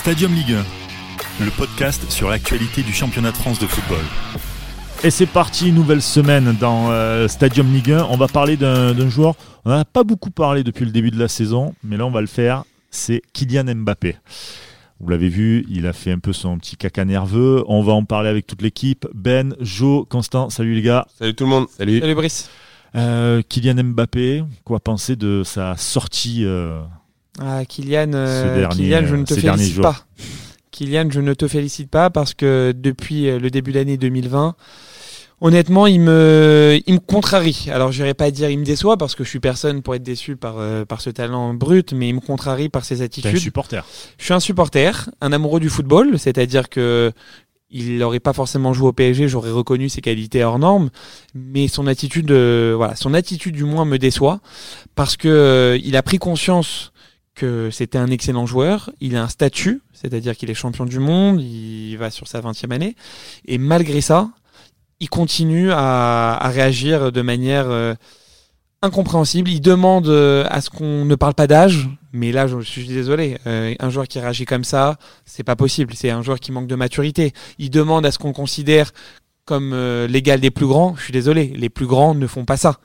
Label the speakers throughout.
Speaker 1: Stadium Ligue 1, le podcast sur l'actualité du championnat de France de football.
Speaker 2: Et c'est parti, nouvelle semaine dans euh, Stadium Ligue 1. On va parler d'un joueur, on n'en a pas beaucoup parlé depuis le début de la saison, mais là on va le faire, c'est Kylian Mbappé. Vous l'avez vu, il a fait un peu son petit caca nerveux. On va en parler avec toute l'équipe. Ben, Jo, Constant, salut les gars.
Speaker 3: Salut tout le monde.
Speaker 4: Salut.
Speaker 5: Salut Brice.
Speaker 2: Euh, Kylian Mbappé, quoi penser de sa sortie euh,
Speaker 5: Ah, Kylian, euh, Kylian, je ne te
Speaker 2: ces derniers
Speaker 5: félicite pas. Kylian, je ne te félicite pas parce que depuis euh, le début d'année 2020, honnêtement, il me, il me contrarie. Alors, je n'irai pas dire il me déçoit parce que je suis personne pour être déçu par, euh, par ce talent brut, mais il me contrarie par ses
Speaker 2: T'es un
Speaker 5: attitudes.
Speaker 2: supporter
Speaker 5: Je suis un supporter, un amoureux du football, c'est-à-dire que il n'aurait pas forcément joué au PSG, j'aurais reconnu ses qualités hors normes, mais son attitude, euh, voilà, son attitude du moins me déçoit parce que euh, il a pris conscience que c'était un excellent joueur, il a un statut, c'est-à-dire qu'il est champion du monde, il va sur sa 20e année, et malgré ça, il continue à, réagir de manière euh, incompréhensible. Il demande euh, à ce qu'on ne parle pas d'âge, mais là, je suis désolé. euh, un joueur qui réagit comme ça, c'est pas possible. C'est un joueur qui manque de maturité. Il demande à ce qu'on considère comme l'égal des plus grands. Je suis désolé. Les plus grands ne font pas ça.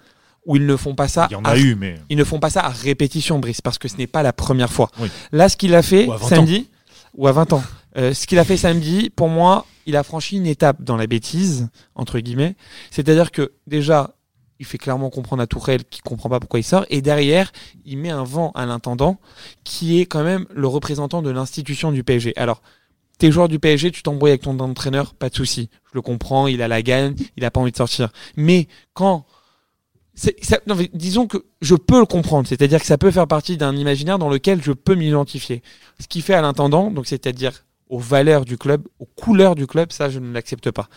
Speaker 5: Ou ils ne font pas ça.
Speaker 2: Il y en
Speaker 5: à-
Speaker 2: a eu, mais
Speaker 5: Ils ne font pas ça à répétition, Brice, parce que ce n'est pas la première fois.
Speaker 2: Oui.
Speaker 5: Là, ce qu'il a fait
Speaker 2: Ou à 20
Speaker 5: samedi, ou à 20 ans, euh, ce qu'il a fait samedi, pour moi, il a franchi une étape dans la bêtise, entre guillemets. C'est-à-dire que déjà, il fait clairement comprendre à Tourelle qu'il comprend pas pourquoi il sort, et derrière, il met un vent à l'intendant, qui est quand même le représentant de l'institution du PSG. Alors, t'es joueur du PSG, tu t'embrouilles avec ton entraîneur, pas de souci. Je le comprends, il a la gagne, il a pas envie de sortir. Mais quand ça- non, mais disons que je peux le comprendre, c'est-à-dire que ça peut faire partie d'un imaginaire dans lequel je peux m'identifier. Ce qui fait à l'intendant, donc c'est-à-dire aux valeurs du club, aux couleurs du club, ça je ne l'accepte pas.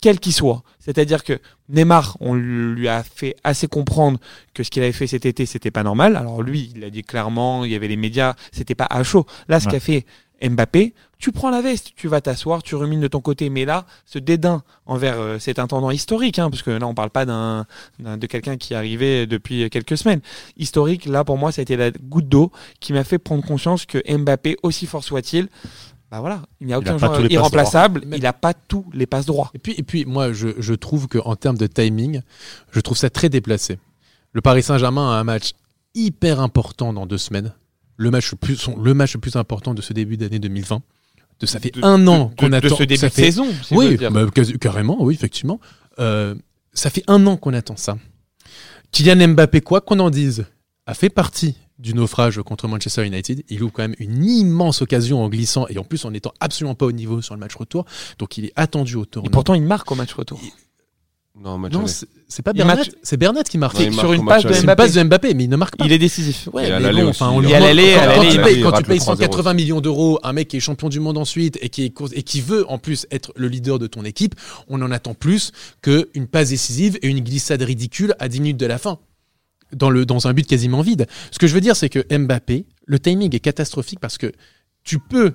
Speaker 5: Quel qu'il soit. C'est-à-dire que Neymar, on lui a fait assez comprendre que ce qu'il avait fait cet été, c'était pas normal. Alors lui, il a dit clairement, il y avait les médias, c'était pas à chaud. Là, ce
Speaker 2: Ouais.
Speaker 5: qu'a fait Mbappé, tu prends la veste, tu vas t'asseoir, tu rumines de ton côté. Mais là, ce dédain envers euh, cet intendant historique, hein, parce que là, on parle pas d'un d'un- de quelqu'un qui est arrivé depuis quelques semaines. Historique, là, pour moi, ça a été la goutte d'eau qui m'a fait prendre conscience que Mbappé, aussi fort soit-il, bah voilà, il n'y a
Speaker 2: Il a
Speaker 5: aucun joueur irremplaçable, il n'a pas tous les passes droits.
Speaker 4: Et puis, et puis moi, je, je trouve qu'en termes de timing, je trouve ça très déplacé. Le Paris Saint-Germain a un match hyper important dans deux semaines. Le match le plus, le match le plus important de ce début d'année 2020. De, ça fait
Speaker 5: De-
Speaker 4: un an
Speaker 5: de-
Speaker 4: qu'on
Speaker 5: de
Speaker 4: attend.
Speaker 5: ce début
Speaker 4: ça
Speaker 5: de saison. si
Speaker 4: Oui, bah, carrément, oui, effectivement. Euh, ça fait un an qu'on attend ça. Kylian Mbappé, quoi qu'on en dise, a fait partie du naufrage contre Manchester United. Il ouvre quand même une immense occasion en glissant et en plus en n'étant absolument pas au niveau sur le match retour. Donc il est attendu au
Speaker 5: Et
Speaker 4: tournant.
Speaker 5: pourtant, il marque au match retour.
Speaker 3: Non, match
Speaker 4: non,
Speaker 3: aller.
Speaker 4: c'est pas
Speaker 5: Il
Speaker 4: Bernat,
Speaker 5: match-
Speaker 4: c'est Bernat qui marque.
Speaker 3: Ouais,
Speaker 5: sur une passe de
Speaker 4: une passe de Mbappé, mais il ne marque pas.
Speaker 5: Il est décisif.
Speaker 4: Ouais, mais bon, enfin, on quand, tu payes,
Speaker 3: marque-
Speaker 4: quand
Speaker 3: il
Speaker 4: tu
Speaker 3: rate
Speaker 4: payes
Speaker 3: le 3-0
Speaker 4: 180 millions d'euros, un mec qui est champion du monde ensuite et qui, est, et qui veut en plus être le leader de ton équipe, on en attend plus qu'une passe décisive et une glissade ridicule à 10 minutes de la fin. Dans, le, dans un but quasiment vide. Ce que je veux dire, c'est que Mbappé, le timing est catastrophique parce que tu peux,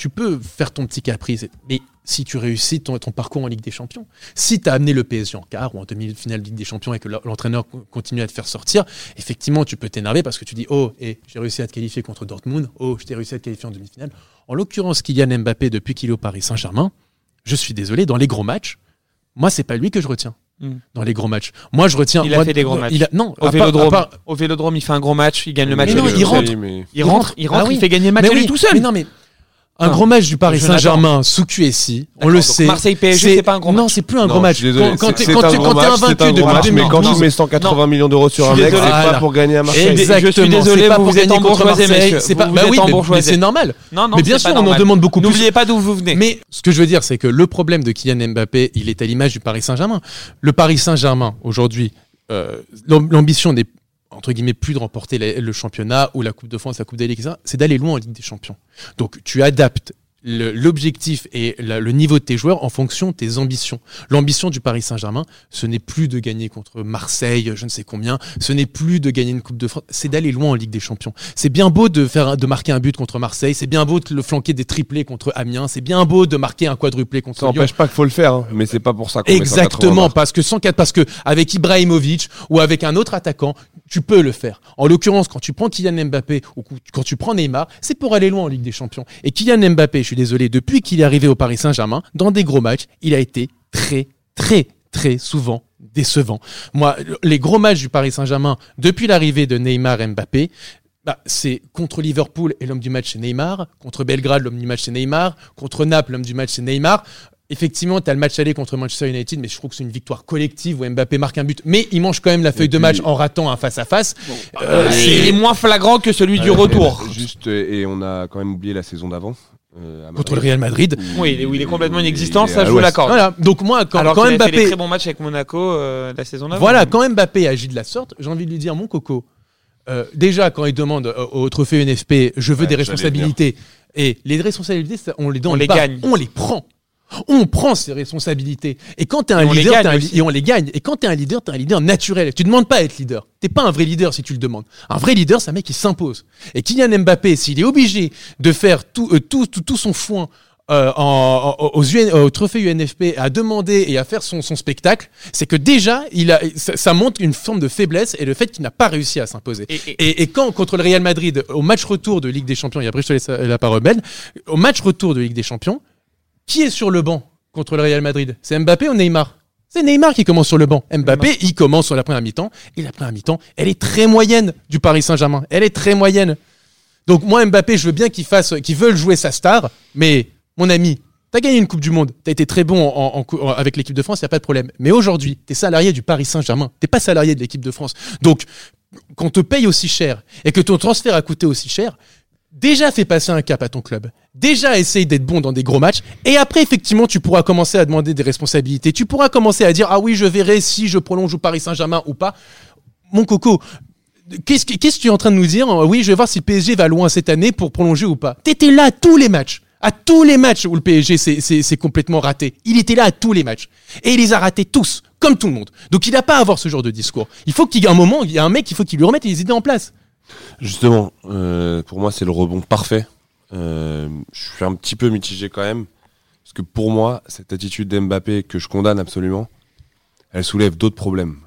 Speaker 4: tu peux faire ton petit caprice, mais si tu réussis ton, ton parcours en Ligue des Champions, si tu as amené le PSG en quart ou en demi-finale de Ligue des Champions et que l'entraîneur co- continue à te faire sortir, effectivement, tu peux t'énerver parce que tu dis Oh, et j'ai réussi à te qualifier contre Dortmund, oh, je t'ai réussi à te qualifier en demi-finale. En l'occurrence, Kylian Mbappé, depuis qu'il est au Paris Saint-Germain, je suis désolé, dans les gros matchs, moi, c'est pas lui que je retiens.
Speaker 5: Mm.
Speaker 4: Dans les gros matchs. Moi, je retiens.
Speaker 5: Il a
Speaker 4: moi,
Speaker 5: fait des gros matchs.
Speaker 4: il a- non,
Speaker 5: Au
Speaker 4: part-
Speaker 5: Vélodrome,
Speaker 4: à part-
Speaker 5: au Vélodrome, il fait un gros match, il gagne le match.
Speaker 4: Mais non,
Speaker 5: aller.
Speaker 4: il rentre.
Speaker 3: mais-
Speaker 5: il rentre, il rentre,
Speaker 4: Ah oui.
Speaker 5: il fait gagner le match
Speaker 4: Mais
Speaker 5: à lui
Speaker 4: oui,
Speaker 5: tout seul.
Speaker 4: Mais non, mais un
Speaker 5: Non.
Speaker 4: gros match du Paris. Saint-Germain sous QSI, on le sait.
Speaker 5: Marseille PSG, c'est pas un gros
Speaker 4: Non,
Speaker 5: match.
Speaker 4: c'est plus un
Speaker 3: Non,
Speaker 4: gros match.
Speaker 3: désolé,
Speaker 4: Quand,
Speaker 3: match, c'est
Speaker 4: invaincu
Speaker 3: un gros
Speaker 4: depuis
Speaker 3: match, mais quand
Speaker 4: 2012,
Speaker 3: tu mets 180 millions d'euros sur un mec, c'est pas pour gagner à Marseille.
Speaker 5: Et- je suis
Speaker 4: Exactement,
Speaker 5: désolé,
Speaker 4: c'est pas
Speaker 5: vous
Speaker 4: pour gagner contre Marseille. C'est pas, bah oui, mais- c'est normal.
Speaker 5: Non, non,
Speaker 4: mais bien sûr, on en demande beaucoup plus.
Speaker 5: N'oubliez pas d'où vous venez.
Speaker 4: Mais ce que je veux dire, c'est que le problème de Kylian Mbappé, il est à l'image du Paris Saint-Germain. Le Paris Saint-Germain, aujourd'hui, euh, l'am- l'ambition n'est entre guillemets plus de remporter le championnat ou la Coupe de France, la Coupe des c'est d'aller loin en Ligue des Champions. Donc tu adaptes l'objectif et la- le niveau de tes joueurs en fonction de tes ambitions. L'ambition du Paris Saint-Germain, ce n'est plus de gagner contre Marseille, je ne sais combien, ce n'est plus de gagner une Coupe de France, c'est d'aller loin en Ligue des Champions. C'est bien beau de faire de marquer un but contre Marseille, c'est bien beau de le flanquer des triplés contre Amiens, c'est bien beau de marquer un quadruplé contre
Speaker 3: Ça n'empêche pas qu'il faut le faire, hein, mais c'est pas pour ça qu'on met 180
Speaker 4: Exactement, parce que 104, parce que avec Ibrahimovic ou avec un autre attaquant, tu peux le faire. En l'occurrence, quand tu prends Kylian Mbappé ou quand tu prends Neymar, c'est pour aller loin en Ligue des Champions. Et Kylian Mbappé, suis désolé, depuis qu'il est arrivé au Paris Saint-Germain, dans des gros matchs, il a été très, très, très souvent décevant. Moi, les gros matchs du Paris Saint-Germain, depuis l'arrivée de Neymar et Mbappé, bah, c'est contre Liverpool et l'homme du match c'est Neymar, contre Belgrade l'homme du match c'est Neymar, contre Naples l'homme du match c'est Neymar. Effectivement, tu as le match aller contre Manchester United, mais je trouve que c'est une victoire collective où Mbappé marque un but, mais il mange quand même la feuille de match en ratant un face-à-face. Euh,
Speaker 5: Euh,
Speaker 4: c'est-
Speaker 5: moins flagrant que celui du retour.
Speaker 3: et Juste, et on a quand même oublié la saison d'avant. Euh,
Speaker 4: Contre le
Speaker 3: Madrid,
Speaker 4: Real Madrid.
Speaker 5: Oui, il est- où il est complètement inexistant, ça
Speaker 3: à
Speaker 5: je vous l'accorde.
Speaker 4: Voilà. Donc moi, quand,
Speaker 5: Alors
Speaker 4: quand
Speaker 5: qu'il a fait des
Speaker 4: Mbappé,
Speaker 5: très bons matchs avec Monaco euh, la saison d'avant.
Speaker 4: Voilà, quand Mbappé agit de la sorte, j'ai envie de lui dire, mon coco, euh, déjà quand il demande euh, au trophée NFP, je veux
Speaker 3: Ouais,
Speaker 4: des responsabilités, et les responsabilités, ça, on les donne
Speaker 5: On les
Speaker 4: pas,
Speaker 5: gagne.
Speaker 4: on les prend. On prend ces responsabilités. Et quand un
Speaker 5: Et on
Speaker 4: leader,
Speaker 5: gagne
Speaker 4: t'es un li-
Speaker 5: aussi.
Speaker 4: et on les gagne. Et quand t'es un leader, t'es un leader naturel. Tu demandes pas à être leader. T'es pas un vrai leader si tu le demandes. Un vrai leader, c'est un mec qui s'impose. Et Kylian Mbappé, s'il est obligé de faire tout, euh, tout, tout, tout son foin euh, en, en- aux UN au trophée UNFP à demander et à faire son, son spectacle, c'est que déjà, il a, ça, ça montre une forme de faiblesse et le fait qu'il n'a pas réussi à s'imposer.
Speaker 5: Et- et-
Speaker 4: quand, contre le Real Madrid, au match retour de Ligue des Champions, et après je te laisse la parole, Ben, au match retour de Ligue des Champions, qui est sur le banc contre le Real Madrid? C'est Mbappé ou Neymar? C'est Neymar qui commence sur le banc. Mbappé, il commence sur la première mi-temps. Et la première mi-temps, elle est très moyenne du Paris Saint-Germain. Elle est très moyenne. Donc moi, Mbappé, je veux bien qu'il fasse, qu'il veuille jouer sa star, mais mon ami, t'as gagné une Coupe du Monde, t'as été très bon en, en cou- en- avec l'équipe de France, y a pas de problème. Mais aujourd'hui, t'es salarié du Paris Saint-Germain, t'es pas salarié de l'équipe de France. Donc, qu'on te paye aussi cher et que ton transfert a coûté aussi cher, déjà fais passer un cap à ton club. Déjà essaye d'être bon dans des gros matchs. Et après, effectivement, tu pourras commencer à demander des responsabilités. Tu pourras commencer à dire, ah oui, je verrai si je prolonge au Paris Saint-Germain ou pas. Mon coco, qu'est-ce que, tu es en train de nous dire? Oui, je vais voir si le PSG va loin cette année pour prolonger ou pas. T'étais là à tous les matchs. À tous les matchs où le PSG s'est complètement raté. Il était là à tous les matchs. Et il les a ratés tous, comme tout le monde. Donc il n'a pas à avoir ce genre de discours. Il faut qu'il y ait un moment, il y a un mec, il faut qu'il lui remette les idées en place.
Speaker 3: Justement, euh, pour moi, c'est le rebond parfait. Euh, je suis un petit peu mitigé quand même. Parce que pour moi, cette attitude d'Mbappé que je condamne absolument, elle soulève d'autres problèmes.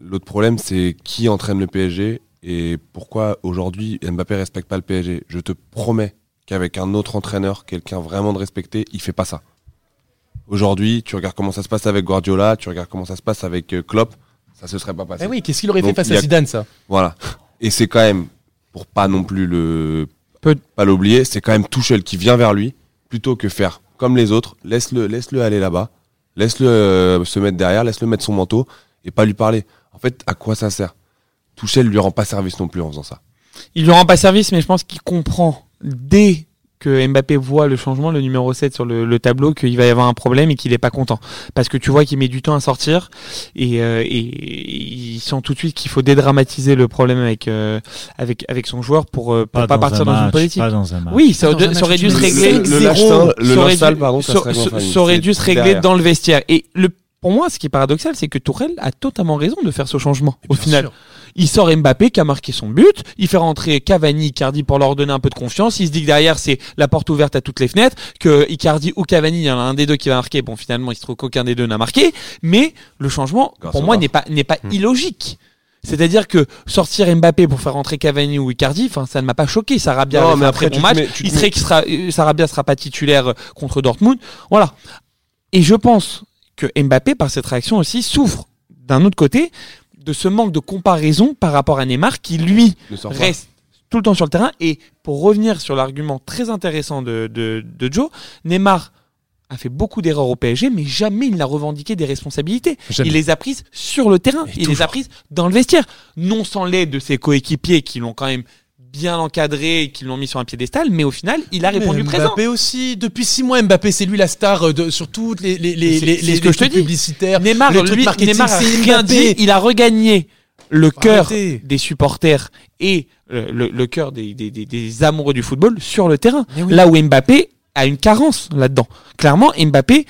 Speaker 3: L'autre problème, c'est qui entraîne le PSG et pourquoi aujourd'hui Mbappé respecte pas le PSG. Je te promets qu'avec un autre entraîneur, quelqu'un vraiment de respecté, il fait pas ça. Aujourd'hui, tu regardes comment ça se passe avec Guardiola, tu regardes comment ça se passe avec euh, Klopp, ça se serait pas passé.
Speaker 4: Eh oui, qu'est-ce qu'il aurait fait face à Zidane, ça?
Speaker 3: Voilà. Et c'est quand même, pour pas non plus le Pas l'oublier, c'est quand même Tuchel qui vient vers lui plutôt que faire comme les autres. Laisse-le, laisse-le aller là-bas, laisse-le euh, se mettre derrière, laisse-le mettre son manteau et pas lui parler. En fait, à quoi ça sert? Tuchel lui rend pas service non plus en faisant ça.
Speaker 5: Il lui rend pas service, mais je pense qu'il comprend dès que Mbappé voit le changement, le numéro 7 sur le, le tableau, qu'il va y avoir un problème et qu'il est pas content. Parce que tu vois qu'il met du temps à sortir et, euh, et il sent tout de suite qu'il faut dédramatiser le problème avec, euh, avec, avec son joueur pour, euh, pour pas,
Speaker 2: dans
Speaker 5: partir
Speaker 2: un
Speaker 5: dans une politique.
Speaker 2: Pas dans un match.
Speaker 5: Oui, ça,
Speaker 4: Dans un
Speaker 5: ça aurait dû se régler.
Speaker 4: le-
Speaker 5: ça aurait dû-
Speaker 3: pardon, ça
Speaker 5: ça-
Speaker 3: se
Speaker 5: régler dans le vestiaire. Et le, pour moi, ce qui est paradoxal, c'est que Tourelle a totalement raison de faire ce changement. Au final,
Speaker 4: sûr.
Speaker 5: il sort Mbappé qui a marqué son but, il fait rentrer Cavani, Icardi pour leur donner un peu de confiance. Il se dit que derrière c'est la porte ouverte à toutes les fenêtres, que Icardi ou Cavani, il y en a un des deux qui va marquer. Bon, finalement, il se trouve qu'aucun des deux n'a marqué, mais le changement,
Speaker 3: Grâce
Speaker 5: pour moi, n'est pas n'est pas
Speaker 3: Hmm.
Speaker 5: illogique. C'est-à-dire que sortir Mbappé pour faire rentrer Cavani ou Icardi, enfin, ça ne m'a pas choqué. Sarabia
Speaker 3: Non, mais après,
Speaker 5: bon match.
Speaker 3: mets-
Speaker 5: il serait qu'il sera, Sarabia sera pas titulaire euh, contre Dortmund. Voilà. Et je pense que Mbappé, par cette réaction aussi, souffre d'un autre côté de ce manque de comparaison par rapport à Neymar qui, lui, reste tout le temps sur le terrain. Et pour revenir sur l'argument très intéressant de, de, de Joe, Neymar a fait beaucoup d'erreurs au PSG, mais jamais il n'a revendiqué des responsabilités.
Speaker 4: Jamais.
Speaker 5: Il les a prises sur le terrain,
Speaker 4: Et
Speaker 5: il les a prises dans le vestiaire. Non sans l'aide de ses coéquipiers qui l'ont quand même bien encadré et qui l'ont mis sur un piédestal, mais au final, il a répondu
Speaker 4: Mais
Speaker 5: présent.
Speaker 4: Mbappé aussi, depuis six mois, Mbappé, c'est lui la star euh, de, sur toutes les, les, les, les, les-
Speaker 5: que je te dis.
Speaker 4: publicitaires.
Speaker 5: Neymar,
Speaker 4: les trucs
Speaker 5: lui, Neymar a
Speaker 4: c'est
Speaker 5: rien
Speaker 4: Mbappé.
Speaker 5: dit. Il a regagné le cœur des supporters et euh, le, le cœur des, des, des- des amoureux du football sur le terrain.
Speaker 4: Oui.
Speaker 5: Là où Mbappé a une carence là-dedans. Clairement, Mbappé,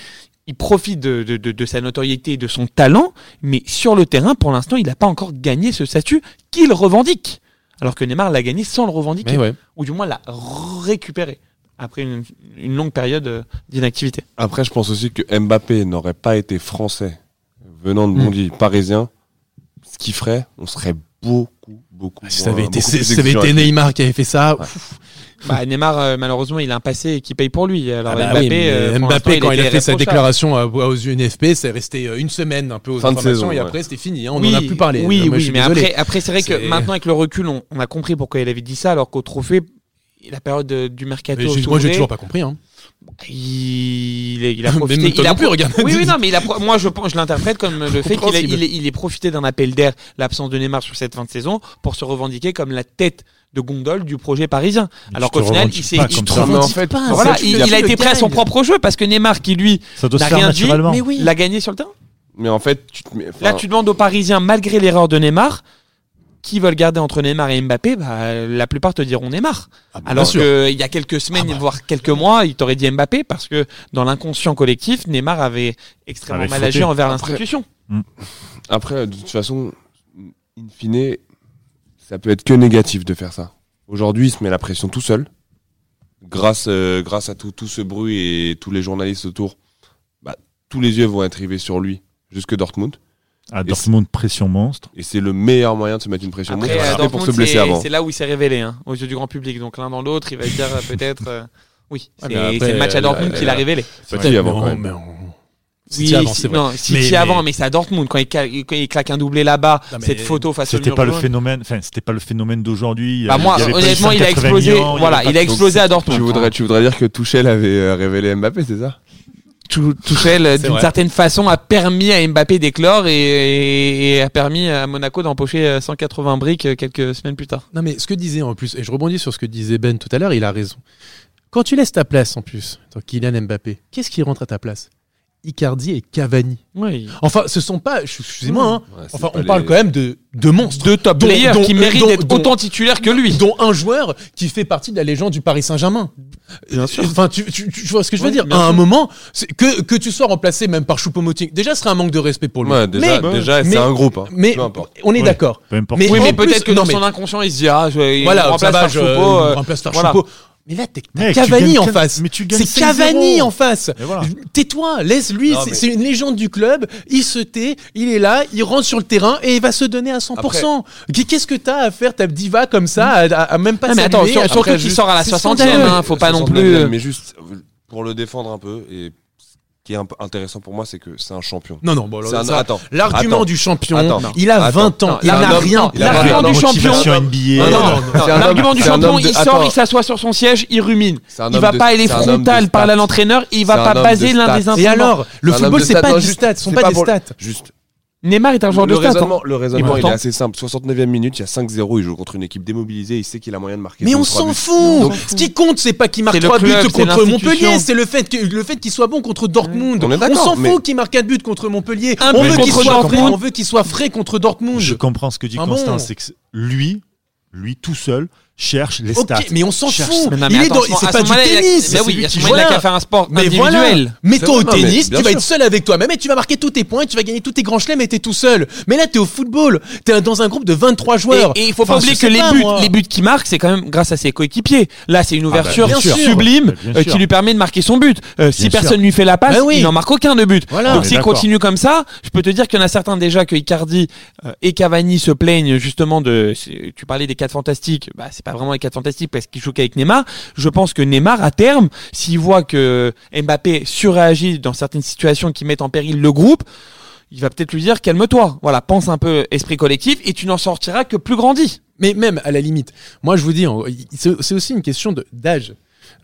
Speaker 5: il profite de, de, de, de sa notoriété et de son talent, mais sur le terrain, pour l'instant, il n'a pas encore gagné ce statut qu'il revendique. Alors que Neymar l'a gagné sans le revendiquer,
Speaker 4: ouais.
Speaker 5: ou du moins l'a récupéré après une, une longue période euh, d'inactivité.
Speaker 3: Après, je pense aussi que Mbappé n'aurait pas été français venant de. Bondy, parisien. Ce qu'il ferait, on serait beaucoup, beaucoup.
Speaker 4: Si ça avait
Speaker 3: moins-
Speaker 4: été,
Speaker 3: beaucoup
Speaker 4: si ça avait été. Neymar qui avait fait ça,
Speaker 3: Ouais.
Speaker 4: pff,
Speaker 5: Bah, Neymar, euh, malheureusement, il a un passé qui paye pour lui. Alors
Speaker 4: ah bah
Speaker 5: Mbappé,
Speaker 4: oui,
Speaker 5: euh,
Speaker 4: Mbappé, quand il a fait sa déclaration à- aux yeux NFP, c'est resté euh, une semaine un peu aux
Speaker 3: Fin
Speaker 4: informations
Speaker 3: saison,
Speaker 4: et
Speaker 3: ouais.
Speaker 4: après c'était fini. hein, on
Speaker 5: oui,
Speaker 4: en a plus parlé.
Speaker 5: Oui,
Speaker 4: Moi,
Speaker 5: oui, mais
Speaker 4: désolé.
Speaker 5: après, après c'est vrai que maintenant avec le recul, on, on a compris pourquoi il avait dit ça, alors qu'au trophée, la période de- du mercato.
Speaker 4: Mais j'ai- moi j'ai toujours pas compris. Hein.
Speaker 5: Il, il a
Speaker 4: Mais
Speaker 5: profité.
Speaker 4: toi
Speaker 5: il a
Speaker 4: plus, regarde.
Speaker 5: Oui, oui, non, mais il a, pro- moi je, pense- je l'interprète comme le fait qu'il il, est- il est profité d'un appel d'air, l'absence de Neymar sur cette fin de saison, pour se revendiquer comme la tête de gondole du projet parisien.
Speaker 2: Mais
Speaker 5: Alors qu'au final, il s'est. il-.
Speaker 3: Mais en fait,
Speaker 4: pas,
Speaker 5: Voilà, il,
Speaker 3: il a
Speaker 5: été prêt à son propre jeu parce que Neymar, qui lui n'a rien dit.
Speaker 4: Mais oui.
Speaker 5: l'a gagné sur le terrain.
Speaker 3: Mais en fait, tu te mets.
Speaker 5: Là, tu demandes aux Parisiens, malgré l'erreur de Neymar, qui veulent garder entre Neymar et Mbappé, bah, la plupart te diront Neymar.
Speaker 4: Ah, bah,
Speaker 5: Alors qu'il y a quelques semaines,
Speaker 4: Ah bah.
Speaker 5: voire quelques mois, il t'aurait dit Mbappé parce que dans l'inconscient collectif, Neymar avait extrêmement
Speaker 2: Avait
Speaker 5: mal agi envers
Speaker 3: Après-
Speaker 5: l'institution.
Speaker 3: Après, de toute façon, in fine, ça peut être que négatif de faire ça. Aujourd'hui, il se met la pression tout seul. Grâce, euh, grâce à tout, tout ce bruit et tous les journalistes autour, bah, tous les yeux vont être rivés sur lui jusque Dortmund.
Speaker 2: À Dortmund, pression monstre.
Speaker 3: Et c'est le meilleur moyen de se mettre une pression
Speaker 5: Après,
Speaker 3: monstre c'était pour se blesser
Speaker 5: c'est-
Speaker 3: avant.
Speaker 5: c'est là où il s'est révélé, hein, aux yeux du grand public. Donc l'un dans l'autre, il va dire euh, peut-être. euh, oui,
Speaker 4: Ouais,
Speaker 5: c'est le match à
Speaker 4: euh,
Speaker 5: Dortmund
Speaker 3: euh,
Speaker 5: qu'il a révélé.
Speaker 3: Petit avant,
Speaker 4: mais
Speaker 3: quand
Speaker 4: on-
Speaker 3: même.
Speaker 4: mais on-
Speaker 5: Oui,
Speaker 4: avant,
Speaker 5: si-
Speaker 4: c'est vrai.
Speaker 5: non, City
Speaker 4: Mais- mais-
Speaker 5: avant, mais c'est à Dortmund quand il, ca- quand il claque un doublé là-bas,
Speaker 4: Non,
Speaker 5: cette photo face au
Speaker 2: C'était pas le phénomène, enfin, c'était pas le phénomène d'aujourd'hui.
Speaker 5: Bah moi,
Speaker 2: il
Speaker 5: honnêtement, il a
Speaker 2: 180
Speaker 5: explosé.
Speaker 2: millions, il y
Speaker 5: voilà, il a explosé à Dortmund.
Speaker 3: Tu voudrais, tu voudrais dire que Tuchel avait euh, révélé Mbappé, c'est ça?
Speaker 5: Tou- Tuchel, euh,
Speaker 4: C'est
Speaker 5: d'une certaine façon, a permis à Mbappé d'éclore et, et- et a permis à Monaco d'empocher euh, 180 briques euh, quelques semaines plus tard.
Speaker 4: Non, mais ce que disait en plus, et je rebondis sur ce que disait Ben tout à l'heure, il a raison. Quand tu laisses ta place en plus, donc Kylian Mbappé, qu'est-ce qui rentre à ta place? Icardi et Cavani.
Speaker 5: Oui.
Speaker 4: Enfin, ce sont pas, excusez-moi, hein,
Speaker 3: Ouais,
Speaker 4: enfin, on
Speaker 3: les-
Speaker 4: parle quand même de, de monstres.
Speaker 5: Deux top
Speaker 4: Dont-
Speaker 5: players
Speaker 4: dont-
Speaker 5: qui
Speaker 4: euh,
Speaker 5: méritent d'être autant titulaires que lui.
Speaker 4: Dont un joueur qui fait partie de la légende du Paris Saint-Germain.
Speaker 5: Bien sûr.
Speaker 4: Enfin, tu, tu, tu vois ce que je veux
Speaker 5: Oui,
Speaker 4: dire À un
Speaker 5: sûr.
Speaker 4: moment, c'est- que, que tu sois remplacé même par Choupo-Moting, déjà, ce serait un manque de respect pour lui.
Speaker 3: Ouais, déjà,
Speaker 4: mais,
Speaker 3: déjà
Speaker 4: mais-
Speaker 3: c'est un groupe. Hein.
Speaker 4: mais
Speaker 3: Peu importe.
Speaker 4: on est
Speaker 2: Oui.
Speaker 4: d'accord.
Speaker 2: Peu importe.
Speaker 4: Mais
Speaker 5: oui, mais peut-être que
Speaker 4: non,
Speaker 5: dans
Speaker 4: mais-
Speaker 5: son inconscient, il se dit ah, je,
Speaker 4: Voilà,
Speaker 5: remplace
Speaker 4: ça va,
Speaker 5: par
Speaker 4: je,
Speaker 5: Choupo, euh,
Speaker 4: remplace par
Speaker 5: voilà.
Speaker 4: Choupo. Mais là, t'es t'as Cavani en face.
Speaker 2: mais tu gagnes
Speaker 4: C'est
Speaker 2: 5-0.
Speaker 4: Cavani en face.
Speaker 2: Voilà.
Speaker 4: Tais-toi, laisse-lui.
Speaker 3: Non,
Speaker 4: c'est-
Speaker 3: mais-
Speaker 4: C'est une légende du club. Il se tait, il est là, il rentre sur le terrain et il va se donner à 100%. Qu'est-ce que t'as à faire, ta diva comme ça, à, à- à même pas
Speaker 5: Ah, mais attends, surtout qu'il sort à la
Speaker 4: c'est
Speaker 5: 60e,
Speaker 4: scandaleux.
Speaker 5: hein, faut pas non
Speaker 3: 69e,
Speaker 5: plus.
Speaker 3: Mais juste pour le défendre un peu, et qui est intéressant pour moi, c'est que c'est un champion.
Speaker 4: Non, non, bon,
Speaker 3: attends,
Speaker 4: L'argument
Speaker 3: attends.
Speaker 4: du champion,
Speaker 3: Attends.
Speaker 4: il a
Speaker 3: Attends.
Speaker 4: 20 ans,
Speaker 5: Non,
Speaker 4: il n'a rien.
Speaker 5: l'argument
Speaker 4: rien.
Speaker 5: du champion. L'argument du champion, il sort,
Speaker 3: attends.
Speaker 5: il s'assoit sur son siège, il rumine. Il va pas aller frontal parler à
Speaker 3: stats.
Speaker 5: l'entraîneur, il va pas baser l'un des
Speaker 3: Et
Speaker 4: alors, le football, c'est pas
Speaker 3: juste-
Speaker 4: stats, ce sont pas des stats.
Speaker 3: Juste.
Speaker 5: Neymar est un joueur
Speaker 3: le
Speaker 5: de stats. hein.
Speaker 3: raisonnement, le raisonnement il est assez simple. 69e minute, il y a 5-0, il joue contre une équipe démobilisée, il sait qu'il a moyen de marquer.
Speaker 4: Mais on s'en fout.
Speaker 5: Donc-
Speaker 4: Ce qui compte, c'est pas qu'il marque
Speaker 5: C'est le
Speaker 4: 3 buts
Speaker 5: club,
Speaker 4: contre. Montpellier, c'est le fait que le fait qu'il soit bon contre Dortmund.
Speaker 3: On
Speaker 4: s'en
Speaker 3: mais-
Speaker 4: fout qu'il marque 4 buts contre Montpellier.
Speaker 5: Un
Speaker 4: on
Speaker 5: but
Speaker 4: veut
Speaker 5: contre
Speaker 4: soit frais, on veut qu'il soit frais contre Dortmund.
Speaker 2: Je comprends ce que dit
Speaker 4: Ah
Speaker 2: Constant,
Speaker 4: bon
Speaker 2: c'est que lui, lui tout seul, cherche les stats.
Speaker 4: mais on s'en fout.
Speaker 5: Mais non,
Speaker 4: il est dans, c'est pas du
Speaker 5: moment-là, il a-
Speaker 4: tennis.
Speaker 5: Mais oui,
Speaker 4: qui-
Speaker 5: il a qu'à faire un sport
Speaker 4: Mais
Speaker 5: individuel.
Speaker 4: voilà, mets-toi au
Speaker 3: Non,
Speaker 4: tennis, tu vas
Speaker 3: sûr.
Speaker 4: être seul avec toi-même et tu vas marquer tous tes points, tu vas gagner tous tes grands chelems et t'es tout seul. Mais là, t'es au football, t'es dans un groupe de 23 joueurs.
Speaker 5: Et, il faut
Speaker 4: Enfin,
Speaker 5: pas oublier que les
Speaker 4: pas,
Speaker 5: buts,
Speaker 4: moi.
Speaker 5: les buts qu'il marque, c'est quand même grâce à ses coéquipiers. Là, c'est une ouverture
Speaker 4: bien sûr.
Speaker 5: sublime
Speaker 2: Bah,
Speaker 5: euh, qui lui permet de marquer son but. Euh, si
Speaker 2: Bien sûr.
Speaker 5: personne lui fait la passe,
Speaker 4: Bah
Speaker 5: il n'en marque aucun de but. Donc s'il continue comme ça, je peux te dire qu'il y en a certains déjà que Icardi euh, et Cavani se plaignent justement de. Tu parlais des quatre fantastiques, bah c'est pas vraiment les quatre fantastiques parce qu'il joue qu'avec Neymar. Je pense que Neymar, à terme, s'il voit que Mbappé surréagit dans certaines situations qui mettent en péril le groupe. Il va peut-être lui dire calme-toi, voilà, pense un peu esprit collectif et tu n'en sortiras que plus grandi.
Speaker 4: Mais même à la limite, moi je vous dis, c'est aussi une question de- d'âge.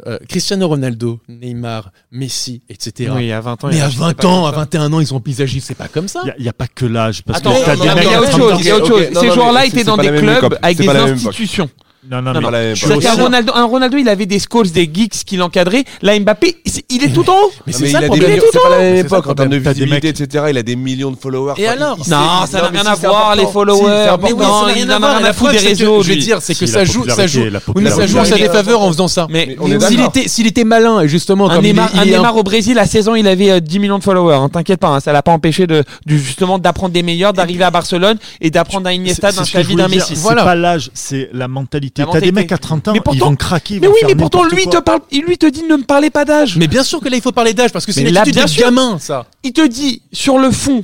Speaker 4: Euh, Cristiano Ronaldo, Neymar, Messi, etc.
Speaker 5: Oui, à 20 ans.
Speaker 4: Mais à
Speaker 5: agissait
Speaker 4: 20
Speaker 5: pas
Speaker 4: ans, à
Speaker 5: ça.
Speaker 4: 21 ans, ils ont pisagé, c'est pas comme ça.
Speaker 2: Il n'y a, pas que l'âge. Parce que
Speaker 5: non, non, il y a autre
Speaker 2: 30
Speaker 5: chose, Ces joueurs-là étaient dans des clubs
Speaker 3: époque,
Speaker 5: avec des institutions.
Speaker 2: Non, non,
Speaker 5: Non,
Speaker 2: mais
Speaker 3: non, la-
Speaker 2: je suis
Speaker 3: Bah,
Speaker 2: aussi-
Speaker 5: qu'un Ronaldo, un Ronaldo, il avait des Scholes, des geeks qui l'encadraient. Là, Mbappé, il est tout en haut.
Speaker 4: Mais
Speaker 3: Non,
Speaker 4: c'est ça
Speaker 3: il des
Speaker 4: problème.
Speaker 3: millions- C'est pas la même époque en termes de visibilité, etc. Il a des millions de followers.
Speaker 4: Et alors
Speaker 3: il- il-
Speaker 5: Non,
Speaker 3: il-
Speaker 5: ça n'a rien à voir, les followers. Mais
Speaker 4: oui,
Speaker 5: non,
Speaker 4: ça n'a
Speaker 5: il
Speaker 4: rien
Speaker 5: en
Speaker 4: à
Speaker 5: à foutre des réseaux.
Speaker 4: Je
Speaker 5: lui.
Speaker 4: dire, c'est que ça joue, ça joue. ça joue en sa défaveur en faisant ça.
Speaker 5: Mais,
Speaker 3: est
Speaker 4: S'il était, s'il était malin, justement,
Speaker 5: un
Speaker 4: comme il est-
Speaker 5: Neymar,
Speaker 4: il
Speaker 5: un
Speaker 4: est un-
Speaker 5: Neymar au Brésil, à 16 ans, il avait euh, 10 millions de followers. hein, T'inquiète pas, hein, ça l'a pas empêché de, justement d'apprendre des meilleurs, d'arriver à Barcelone et d'apprendre un Iniesta, d'un Xavi, d'un. Messi.
Speaker 2: C'est pas l'âge, c'est la mentalité. T'as des mecs à 30 ans,
Speaker 5: Mais pourtant-
Speaker 2: ils vont craquer. ils
Speaker 5: Mais
Speaker 2: vont
Speaker 5: oui, mais pourtant, lui
Speaker 2: quoi.
Speaker 5: te parle, il lui te dit ne me parlez pas d'âge.
Speaker 4: Mais bien sûr que là, il faut parler d'âge, parce que c'est
Speaker 5: Mais
Speaker 4: une
Speaker 5: là,
Speaker 4: attitude
Speaker 5: bien
Speaker 4: de
Speaker 5: sûr.
Speaker 4: gamin, ça.
Speaker 5: Il te dit sur le fond,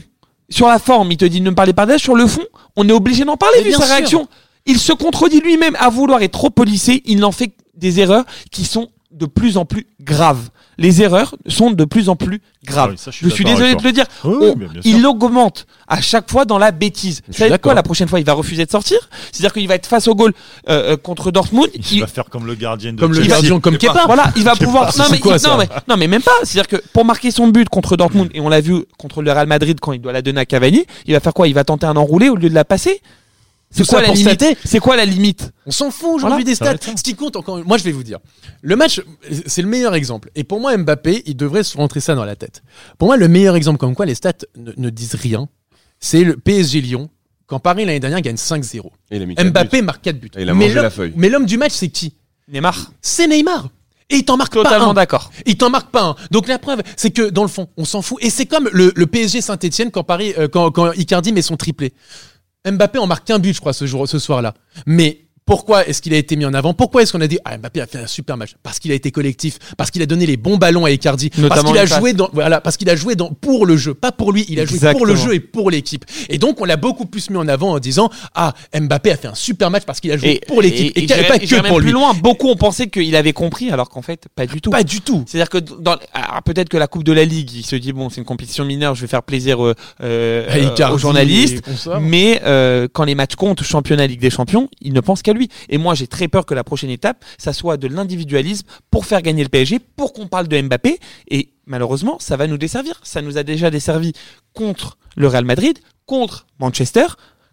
Speaker 5: sur la forme, il te dit ne me parlez pas d'âge. Sur le fond, on est obligé d'en parler
Speaker 4: Mais
Speaker 5: vu sa
Speaker 4: sûr.
Speaker 5: réaction. Il se contredit lui-même à vouloir être trop policé. Il en fait des erreurs qui sont de plus en plus graves. Les erreurs sont de plus en plus graves.
Speaker 2: Ah oui, ça, je suis
Speaker 5: je suis
Speaker 2: d'accord
Speaker 5: désolé de le dire.
Speaker 2: Oui, oui, bien
Speaker 5: il augmente à chaque fois dans la bêtise.
Speaker 4: Je d'accord.
Speaker 5: quoi La prochaine fois, il va refuser de sortir? C'est-à-dire qu'il va être face au goal euh, euh, contre Dortmund.
Speaker 2: Il
Speaker 5: Il-
Speaker 2: va faire comme le gardien de
Speaker 4: Comme le gardien, comme Kepa.
Speaker 5: voilà, il va pouvoir. Non mais,
Speaker 4: quoi,
Speaker 5: il-
Speaker 4: ça
Speaker 5: non, mais, non, mais même pas. C'est-à-dire que pour marquer son but contre Dortmund, et on l'a vu contre le Real Madrid quand il doit la donner à Cavani, il va faire quoi? Il va tenter un enroulé au lieu de la passer? C'est quoi la limite? C'est quoi la limite?
Speaker 4: On s'en fout aujourd'hui
Speaker 5: Voilà,
Speaker 4: des stats. Ce qui compte encore, moi je vais vous dire, le match, c'est le meilleur exemple. Et pour moi, Mbappé, il devrait se rentrer ça dans la tête. Pour moi, le meilleur exemple comme quoi les stats ne, ne disent rien, c'est le PSG Lyon. Quand Paris l'année dernière gagne 5-0.
Speaker 3: Et il a mis quatre
Speaker 4: Mbappé
Speaker 3: buts.
Speaker 4: marque 4 buts.
Speaker 3: Et il a
Speaker 4: mais
Speaker 3: mangé
Speaker 4: l'homme-
Speaker 3: la feuille.
Speaker 4: Mais l'homme du match, c'est qui?
Speaker 5: Neymar.
Speaker 4: C'est Neymar. Et il t'en marque pas
Speaker 5: Totalement
Speaker 4: un.
Speaker 5: d'accord.
Speaker 4: Il t'en marque pas un. Donc la preuve, c'est que dans le fond, on s'en fout. Et c'est comme le, le PSG Saint-Etienne quand Paris, euh, quand, quand Icardi met son triplé. Mbappé en marque qu'un but, je crois, ce soir-là. Mais pourquoi est-ce qu'il a été mis en avant? Pourquoi est-ce qu'on a dit ah Mbappé a fait un super match? Parce qu'il a été collectif, parce qu'il a donné les bons ballons à Icardi, parce
Speaker 5: Notamment
Speaker 4: qu'il a joué dans voilà, parce qu'il a joué dans pour le jeu, pas pour lui. Il a joué pour le jeu et pour l'équipe. Et donc on l'a beaucoup plus mis en avant en disant ah Mbappé a fait un super match parce qu'il a joué pour l'équipe et,
Speaker 5: j'irais-
Speaker 4: pas que pour
Speaker 5: plus
Speaker 4: lui.
Speaker 5: loin. Beaucoup ont pensé qu'il avait compris, alors qu'en fait, pas du tout.
Speaker 4: Pas du tout.
Speaker 5: C'est-à-dire que dans, peut-être que la Coupe de la Ligue, il se dit bon, c'est une compétition mineure, je vais faire plaisir euh, euh,
Speaker 4: Icardi
Speaker 5: aux journalistes.
Speaker 4: et.
Speaker 5: Mais euh, quand les matchs comptent, championnat Ligue des Champions, il ne pense qu'à lui. Et moi, j'ai très peur que la prochaine étape, ça soit de l'individualisme pour faire gagner le PSG, pour qu'on parle de Mbappé. Et malheureusement, ça va nous desservir. Ça nous a déjà desservi contre le Real Madrid, contre Manchester.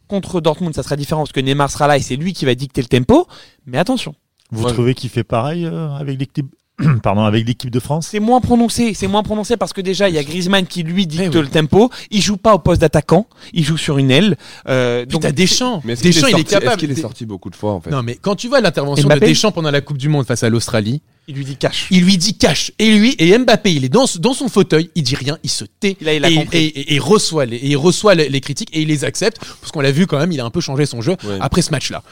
Speaker 5: Contre Dortmund, ça sera différent parce que Neymar sera là et c'est lui qui va dicter le tempo. Mais attention,
Speaker 2: Vous
Speaker 3: Ouais.
Speaker 2: trouvez qu'il fait pareil euh, avec l'équipe Pardon, avec l'équipe de France
Speaker 5: c'est moins prononcé. C'est moins prononcé parce que déjà, il y a Griezmann qui lui dicte
Speaker 4: Eh oui.
Speaker 5: le tempo. Il joue pas au poste d'attaquant. Il joue sur une aile. Euh, donc
Speaker 4: t'as Deschamps.
Speaker 3: Mais est,
Speaker 4: Deschamps, il est
Speaker 3: sorti- est-ce
Speaker 4: capable.
Speaker 3: qu'il est sorti beaucoup de fois en fait
Speaker 4: Non, mais quand tu vois l'intervention de Deschamps pendant la Coupe du Monde face à l'Australie,
Speaker 5: il lui dit cash.
Speaker 4: il lui dit cash. Et lui, et Mbappé, il est dans, dans son fauteuil, il dit rien, il se tait.
Speaker 5: Là, il a
Speaker 4: et,
Speaker 5: compris.
Speaker 4: et- et- et reçoit les, et il reçoit les, les critiques et il les accepte. Parce qu'on l'a vu quand même, il a un peu changé son jeu
Speaker 3: Ouais.
Speaker 4: après ce match-là.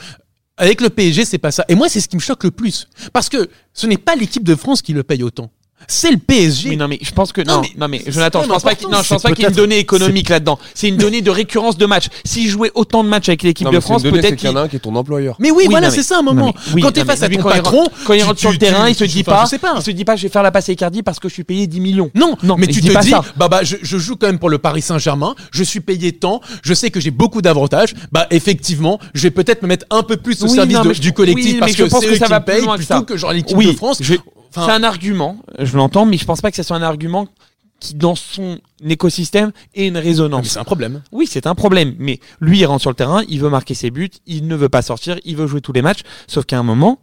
Speaker 4: Avec le PSG, c'est pas ça. Et moi, c'est ce qui me choque le plus. Parce que ce n'est pas l'équipe de France qui le paye autant. C'est le PSG.
Speaker 5: Oui, non, mais je pense que
Speaker 4: Non,
Speaker 5: non,
Speaker 4: mais
Speaker 5: non, mais Jonathan, je pense pas qu'il,
Speaker 4: important.
Speaker 5: non, je pense
Speaker 2: C'est
Speaker 5: pas qu'il y ait une donnée économique là-dedans. C'est une donnée de récurrence de matchs. S'il jouait autant de matchs avec l'équipe de France, peut-être
Speaker 3: c'est qu'il y en a un qui est ton employeur.
Speaker 4: Mais oui,
Speaker 5: Oui,
Speaker 4: voilà, c'est ça un
Speaker 5: non,
Speaker 4: moment.
Speaker 5: mais- oui,
Speaker 4: quand t'es face à
Speaker 5: lui,
Speaker 4: ton
Speaker 5: quand il
Speaker 4: patron,
Speaker 5: rentre- quand il
Speaker 4: tu-
Speaker 5: rentre sur
Speaker 4: tu-
Speaker 5: le terrain,
Speaker 4: tu-
Speaker 5: il se dit pas,
Speaker 4: je sais pas.
Speaker 5: il se dit pas, je vais faire la passe à Icardi parce que je suis payé 10 millions.
Speaker 4: Non,
Speaker 5: Non,
Speaker 4: mais
Speaker 5: il
Speaker 4: tu te dis, bah, bah, je, joue quand même pour le Paris Saint-Germain, je suis payé tant, je sais que j'ai beaucoup d'avantages, bah, effectivement, je vais peut-être me mettre un peu plus au service du collectif parce
Speaker 5: mais je
Speaker 4: que
Speaker 5: pense
Speaker 4: c'est
Speaker 5: que
Speaker 4: eux
Speaker 5: ça
Speaker 4: qui
Speaker 5: va que
Speaker 4: plutôt que genre l'équipe de France. Enfin,
Speaker 5: c'est un argument, je l'entends, mais je pense pas que ce soit un argument qui, dans son écosystème, ait une résonance.
Speaker 4: c'est un problème.
Speaker 5: Oui, c'est un problème. Mais lui, il rentre sur le terrain, il veut marquer ses buts, il ne veut pas sortir, il veut jouer tous les matchs. Sauf qu'à un moment,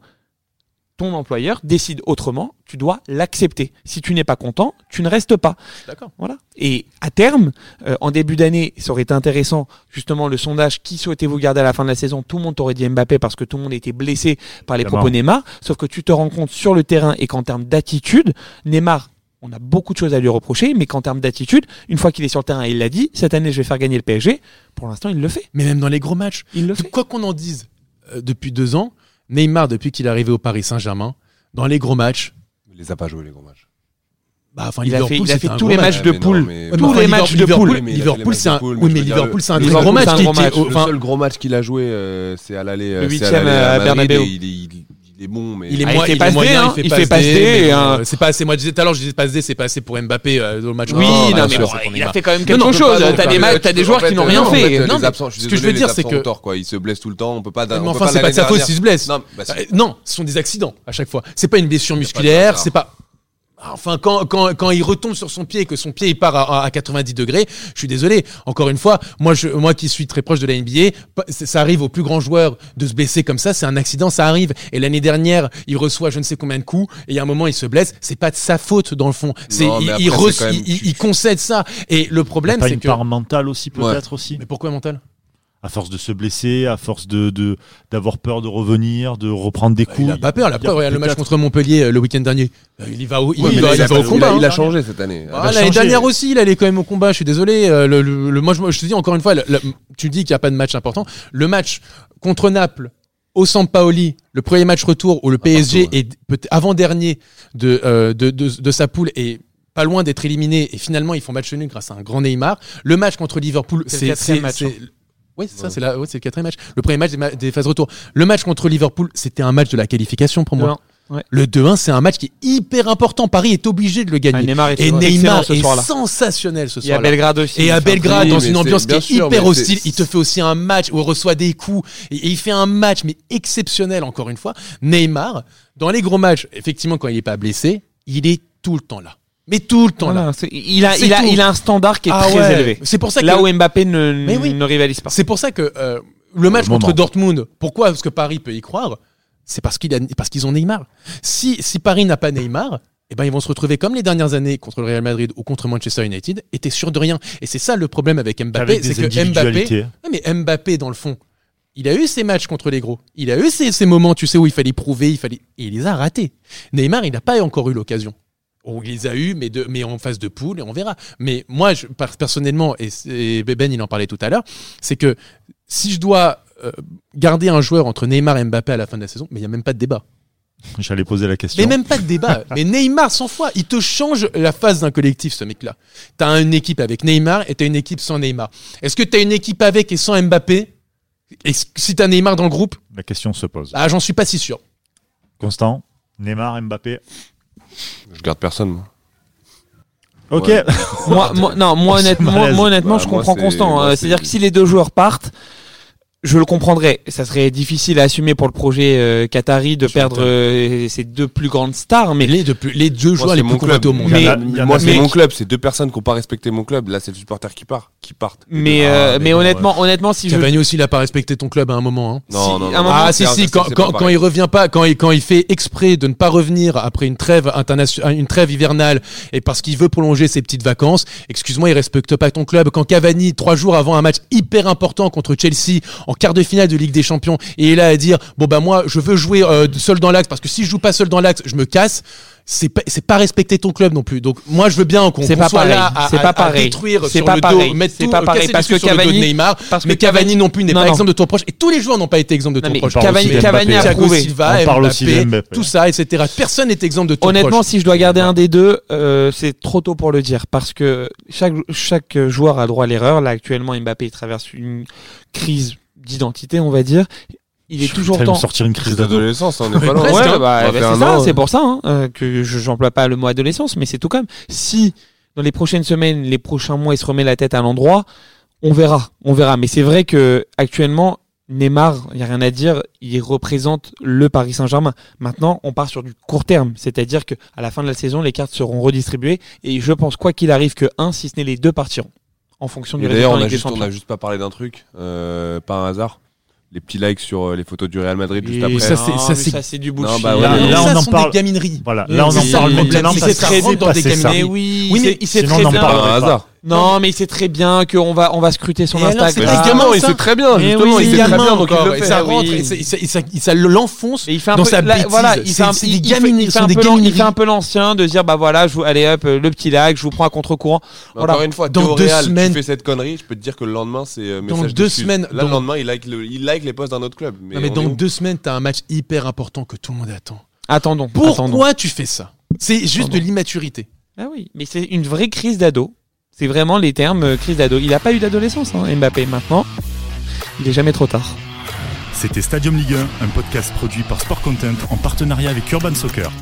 Speaker 5: ton employeur décide autrement, tu dois l'accepter. Si tu n'es pas content, tu ne restes pas.
Speaker 4: D'accord.
Speaker 5: Voilà. Et à terme, euh, en début d'année, ça aurait été intéressant, justement, le sondage qui souhaitez-vous garder à la fin de la saison? Tout le monde t'aurait dit Mbappé parce que tout le monde était blessé par les propos Neymar. Sauf que tu te rends compte sur le terrain et qu'en termes d'attitude, Neymar, on a beaucoup de choses à lui reprocher, mais qu'en termes d'attitude, une fois qu'il est sur le terrain, il l'a dit, cette année, je vais faire gagner le PSG. Pour l'instant, il le fait.
Speaker 4: Mais même dans les gros matchs,
Speaker 5: Il le fait.
Speaker 4: quoi qu'on en dise euh, depuis deux ans, Neymar, depuis qu'il est arrivé au Paris Saint-Germain, dans les gros matchs,
Speaker 3: Il les a pas joués les gros matchs.
Speaker 4: bah, enfin,
Speaker 5: Il a fait- il a
Speaker 4: c'était
Speaker 5: fait
Speaker 4: un
Speaker 5: tous les
Speaker 4: match.
Speaker 5: matchs de poule. Tous les matchs de
Speaker 4: Liverpool,
Speaker 5: poule.
Speaker 4: Liverpool, c'est un, oui, mais Liverpool, c'est un des
Speaker 5: Liverpool,
Speaker 4: gros
Speaker 5: match.
Speaker 4: enfin,
Speaker 3: le seul gros match qu'il a joué, euh, c'est à l'aller. euh,
Speaker 5: Le
Speaker 3: c'est
Speaker 5: huitième
Speaker 3: à l'aller
Speaker 5: à
Speaker 3: à Madrid
Speaker 5: Bernabeu.
Speaker 3: Et Il est, il il bon, mais.
Speaker 4: Il est,
Speaker 5: Ah, il fait
Speaker 4: il
Speaker 5: passe
Speaker 4: est moyen,
Speaker 5: hein.
Speaker 4: il fait
Speaker 5: Il
Speaker 4: passe
Speaker 5: fait passe
Speaker 4: D,
Speaker 5: D, un-
Speaker 4: euh, c'est pas assez. Moi, je disais tout à l'heure, je disais passe D, c'est pas assez pour Mbappé euh, dans le match.
Speaker 5: Oui,
Speaker 4: Non,
Speaker 5: mais bon, il a fait quand même quelque
Speaker 4: non,
Speaker 5: chose.
Speaker 3: pas-
Speaker 5: T'as
Speaker 3: non,
Speaker 5: des, t'as des joueurs qui n'ont
Speaker 3: euh,
Speaker 5: rien
Speaker 3: en
Speaker 5: fait.
Speaker 4: Non, ce que je veux dire, c'est que-
Speaker 3: quoi. Ils se blessent tout le temps. On peut pas.
Speaker 4: Mais enfin, c'est pas de sa faute s'il se blesse.
Speaker 3: Non, bah.
Speaker 4: Euh, Non, ce sont des accidents à chaque fois. C'est pas une blessure musculaire, c'est pas. Enfin, quand, quand, quand il retombe sur son pied et que son pied il part à, à 90 degrés, je suis désolé. Encore une fois, moi, je, moi qui suis très proche de la NBA, ça arrive aux plus grands joueurs de se blesser comme ça. C'est un accident, ça arrive. Et l'année dernière, il reçoit je ne sais combien de coups et il y a un moment, il se blesse. C'est pas de sa faute dans le fond. C'est
Speaker 3: Non, mais
Speaker 4: il,
Speaker 3: après,
Speaker 4: il,
Speaker 3: même-
Speaker 4: il- il- il concède ça. Et le problème, c'est
Speaker 2: une
Speaker 4: que.
Speaker 2: part mentale aussi peut-être aussi?
Speaker 4: Mais pourquoi mental
Speaker 2: À force de se blesser, à force de de- d'avoir peur de revenir, de reprendre des coups.
Speaker 4: Il a pas peur. La
Speaker 2: Il y a
Speaker 4: preuve, regarde le match contre Montpellier euh, le week-end dernier. Euh, Il y va au, il,
Speaker 3: Ouais,
Speaker 4: va, il va au combat.
Speaker 3: il a- il a
Speaker 4: hein.
Speaker 3: changé cette année.
Speaker 4: Ah, L'année dernière aussi, il allait quand même au combat. Je suis désolé. Euh, Le, le- le- moi, je, je te dis encore une fois, le- le- tu dis qu'il n'y a pas de match important. Le match contre Naples au Sampaoli, le premier match retour où le PSG
Speaker 3: partout, ouais.
Speaker 4: est avant-dernier de, euh, de, de, de sa poule et pas loin d'être éliminé et finalement ils font match nul grâce à un grand Neymar. Le match contre Liverpool,
Speaker 5: C'est le
Speaker 4: c'est
Speaker 5: quatrième match, hein.
Speaker 4: Oui, c'est ça, c'est la- ouais, c'est le quatrième match. Le premier match des, ma- des phases retour. Le match contre Liverpool, c'était un match de la qualification pour moi.
Speaker 5: Ouais.
Speaker 4: Le 2-1, c'est un match qui est hyper important. Paris est obligé de le
Speaker 5: Ah,
Speaker 4: gagner.
Speaker 5: Neymar est
Speaker 4: et Neymar
Speaker 5: ce
Speaker 4: est
Speaker 5: soir-là.
Speaker 4: sensationnel ce
Speaker 5: a
Speaker 4: soir-là.
Speaker 5: Belgrade aussi.
Speaker 4: Et à Belgrade,
Speaker 3: Oui,
Speaker 4: dans
Speaker 3: mais
Speaker 4: une
Speaker 3: c'est-
Speaker 4: ambiance qui
Speaker 3: bien
Speaker 4: est
Speaker 3: sûr,
Speaker 4: hyper
Speaker 3: mais c'est-
Speaker 4: hostile, il te fait aussi un match où il reçoit des coups. Et, et il fait un match, mais exceptionnel, encore une fois. Neymar, dans les gros matchs, effectivement, quand il n'est pas blessé, il est tout le temps là. Mais tout le temps là.
Speaker 5: Il a, il a, il a un standard qui est
Speaker 4: Ah
Speaker 5: très
Speaker 4: ouais.
Speaker 5: élevé.
Speaker 4: C'est pour ça que
Speaker 5: Là où Mbappé ne,
Speaker 4: Mais oui.
Speaker 5: ne rivalise pas.
Speaker 4: C'est pour ça que euh, le match contre. Dortmund, pourquoi est-ce que Paris peut y croire? C'est parce qu'il a, parce qu'ils ont Neymar. Si, si Paris n'a pas Neymar, eh ben ils vont se retrouver comme les dernières années contre le Real Madrid ou contre Manchester United, et t'es sûr de rien. Et c'est ça le problème avec Mbappé,
Speaker 2: Avec
Speaker 4: c'est
Speaker 2: des
Speaker 4: que Mbappé, mais Mbappé dans le fond, il a eu ses matchs contre les gros. Il a eu ces, ces moments, tu sais, où il fallait prouver, il fallait, et il les a ratés. Neymar, il n'a pas encore eu l'occasion. On les a eu, mais, de, mais en phase de poule, et on verra. Mais moi, je, personnellement, et, et Ben, il en parlait tout à l'heure, c'est que si je dois euh, garder un joueur entre Neymar et Mbappé à la fin de la saison, mais il n'y a même pas de débat.
Speaker 2: J'allais poser la question.
Speaker 4: Mais même pas de débat. mais Neymar, 100 fois, il te change la phase d'un collectif, ce mec-là. T'as une équipe avec Neymar et t'as une équipe sans Neymar. Est-ce que t'as une équipe avec et sans Mbappé? Et si t'as Neymar dans le groupe,
Speaker 2: La question se pose.
Speaker 4: ah, j'en suis pas si sûr.
Speaker 2: Constant, Neymar, Mbappé.
Speaker 3: Je garde personne. moi.
Speaker 2: Ok.
Speaker 3: Ouais.
Speaker 5: moi, moi- non, moi, honnêtement,
Speaker 2: malaise.
Speaker 5: moi, honnêtement,
Speaker 3: Bah,
Speaker 5: je comprends Constant.
Speaker 3: c'est-
Speaker 5: C'est-à-dire que si les deux joueurs partent, je le comprendrais. Ça serait difficile à assumer pour le projet euh, Qatari de perdre euh, ces deux plus grandes stars. Mais
Speaker 4: Mais les deux, plus- les deux joueurs les plus convoités au monde.
Speaker 5: Mais-
Speaker 2: a
Speaker 3: Moi, c'est
Speaker 5: mais-
Speaker 3: mon club. C'est deux personnes qui n'ont pas respecté mon club. Là, c'est le supporter qui part, qui partent.
Speaker 5: mais,
Speaker 4: Ah,
Speaker 5: euh,
Speaker 4: mais
Speaker 5: mais
Speaker 4: bon,
Speaker 5: honnêtement, honnêtement, si je
Speaker 4: Cavani aussi, il a pas respecté ton club à un moment. hein.
Speaker 3: Non,
Speaker 5: Si,
Speaker 3: non, non.
Speaker 5: moment-
Speaker 4: Ah si si quand, quand, quand il revient pas quand il quand il fait exprès de ne pas revenir après une trêve internationale une trêve hivernale et parce qu'il veut prolonger ses petites vacances excuse-moi il respecte pas ton club quand Cavani trois jours avant un match hyper important contre Chelsea en quart de finale de Ligue des Champions et il est là à dire bon bah moi je veux jouer euh, seul dans l'axe parce que si je joue pas seul dans l'axe je me casse c'est pas c'est pas respecter ton club non plus donc moi je veux bien qu'on
Speaker 5: pas
Speaker 4: soit
Speaker 5: pareil.
Speaker 4: là à,
Speaker 5: C'est
Speaker 4: à-
Speaker 5: pas
Speaker 4: à
Speaker 5: pareil.
Speaker 4: détruire
Speaker 5: C'est
Speaker 4: sur
Speaker 5: pas
Speaker 4: le
Speaker 5: pareil.
Speaker 4: dos mettre
Speaker 5: C'est
Speaker 4: tout
Speaker 5: pas pareil,
Speaker 4: casser
Speaker 5: parce que
Speaker 4: dos de
Speaker 5: Cavani-
Speaker 4: Neymar
Speaker 5: parce que
Speaker 4: mais Cavani non plus n'est pas
Speaker 5: non.
Speaker 4: exemple de ton proche et tous les joueurs n'ont pas été exemples de ton
Speaker 5: mais
Speaker 4: proche
Speaker 5: Cavani, Cavani a prouvé.
Speaker 4: Silva,
Speaker 2: On parle aussi
Speaker 4: Mbappé,
Speaker 2: de Mbappé.
Speaker 4: tout ça, etc. Personne n'est exempt de ton
Speaker 5: Honnêtement,
Speaker 4: proche.
Speaker 5: si je dois garder un des deux, euh, c'est trop tôt pour le dire parce que chaque chaque joueur a droit à l'erreur. Là, actuellement, Mbappé traverse une crise d'identité, on va dire. Il est
Speaker 2: Je
Speaker 5: toujours temps.
Speaker 2: sortir une crise d'ado.
Speaker 3: d'adolescence, on n'est pas loin.
Speaker 4: presque,
Speaker 5: Ouais,
Speaker 4: hein.
Speaker 5: bah,
Speaker 3: va
Speaker 5: bah, c'est ça, c'est pour ça hein, euh, que je j'emploie pas le mot adolescence, mais c'est tout comme. Si dans les prochaines semaines, les prochains mois, il se remet la tête à l'endroit, on verra, on verra. Mais c'est vrai que actuellement, Neymar, il y a rien à dire, il représente le Paris Saint-Germain. Maintenant, on part sur du court terme, c'est-à-dire que à la fin de la saison, les cartes seront redistribuées et je pense quoi qu'il arrive que un, si ce n'est les deux partiront en fonction du
Speaker 3: Et
Speaker 5: résultat
Speaker 3: D'ailleurs, on a
Speaker 5: Ligue des
Speaker 3: juste, on
Speaker 5: Champions.
Speaker 3: a juste pas parlé d'un truc, euh, par un hasard. Les petits likes sur euh, les photos du Real Madrid juste après.
Speaker 4: ça, c'est- ça, c'est-
Speaker 5: ça, c'est du
Speaker 3: Non,
Speaker 5: bullshit.
Speaker 3: bah ouais,
Speaker 2: Là- on en parle-
Speaker 4: gamineries.
Speaker 2: Voilà, là on en parle
Speaker 5: le
Speaker 2: maintenant
Speaker 5: c'est très
Speaker 4: dans des gamineries.
Speaker 5: Mais oui,
Speaker 4: mais
Speaker 5: il
Speaker 2: sinon,
Speaker 5: très bien.
Speaker 3: hasard.
Speaker 5: Non, mais il sait très bien qu'on va, on va scruter son
Speaker 4: Et alors, c'est
Speaker 5: Instagram.
Speaker 4: pas
Speaker 3: Justement,
Speaker 4: gamin,
Speaker 3: il sait très bien,
Speaker 5: Mais
Speaker 3: justement,
Speaker 5: oui,
Speaker 3: il
Speaker 5: c'est
Speaker 3: sait très
Speaker 4: gamin
Speaker 3: bien, donc il
Speaker 4: encore,
Speaker 3: le
Speaker 4: et
Speaker 3: fait.
Speaker 4: ça
Speaker 5: Ah
Speaker 4: rentre,
Speaker 5: oui.
Speaker 4: et ça, et ça- et ça- et ça l'enfonce.
Speaker 5: Et il fait un
Speaker 4: dans
Speaker 5: peu,
Speaker 4: sa bêtise.
Speaker 5: voilà, il fait un,
Speaker 4: c'est
Speaker 5: il-
Speaker 4: des
Speaker 5: il fait-
Speaker 4: gamineries,
Speaker 5: il
Speaker 4: ce
Speaker 5: fait
Speaker 4: sont
Speaker 5: un
Speaker 4: des
Speaker 5: peu l'an- il
Speaker 4: gamineries.
Speaker 5: fait un peu l'ancien de dire bah voilà, je vous, allez hop, euh, le petit lac, je vous prends à contre-courant.
Speaker 3: Mais
Speaker 5: Voilà.
Speaker 3: Encore une fois,
Speaker 4: Dans
Speaker 3: dans
Speaker 4: deux
Speaker 3: Real,
Speaker 4: semaines-
Speaker 3: tu fais cette connerie, je peux te dire que le lendemain, c'est euh,
Speaker 4: Dans
Speaker 3: message
Speaker 4: deux semaines,
Speaker 3: Là,
Speaker 4: dans-
Speaker 3: le lendemain, il like, le- il like les posts d'un autre club. Mais,
Speaker 4: Non, mais
Speaker 3: on
Speaker 4: dans
Speaker 3: où
Speaker 4: deux semaines, t'as un match hyper important que tout le monde attend.
Speaker 5: Attendons.
Speaker 4: Pourquoi tu fais ça? C'est juste de l'immaturité.
Speaker 5: Ah oui, mais c'est une vraie crise d'ado. C'est vraiment les termes euh, crise d'ado. Il a pas eu d'adolescence, hein, Mbappé. Maintenant, il est jamais trop tard.
Speaker 1: C'était Stadium Ligue 1, un podcast produit par Sport Content en partenariat avec Urban Soccer.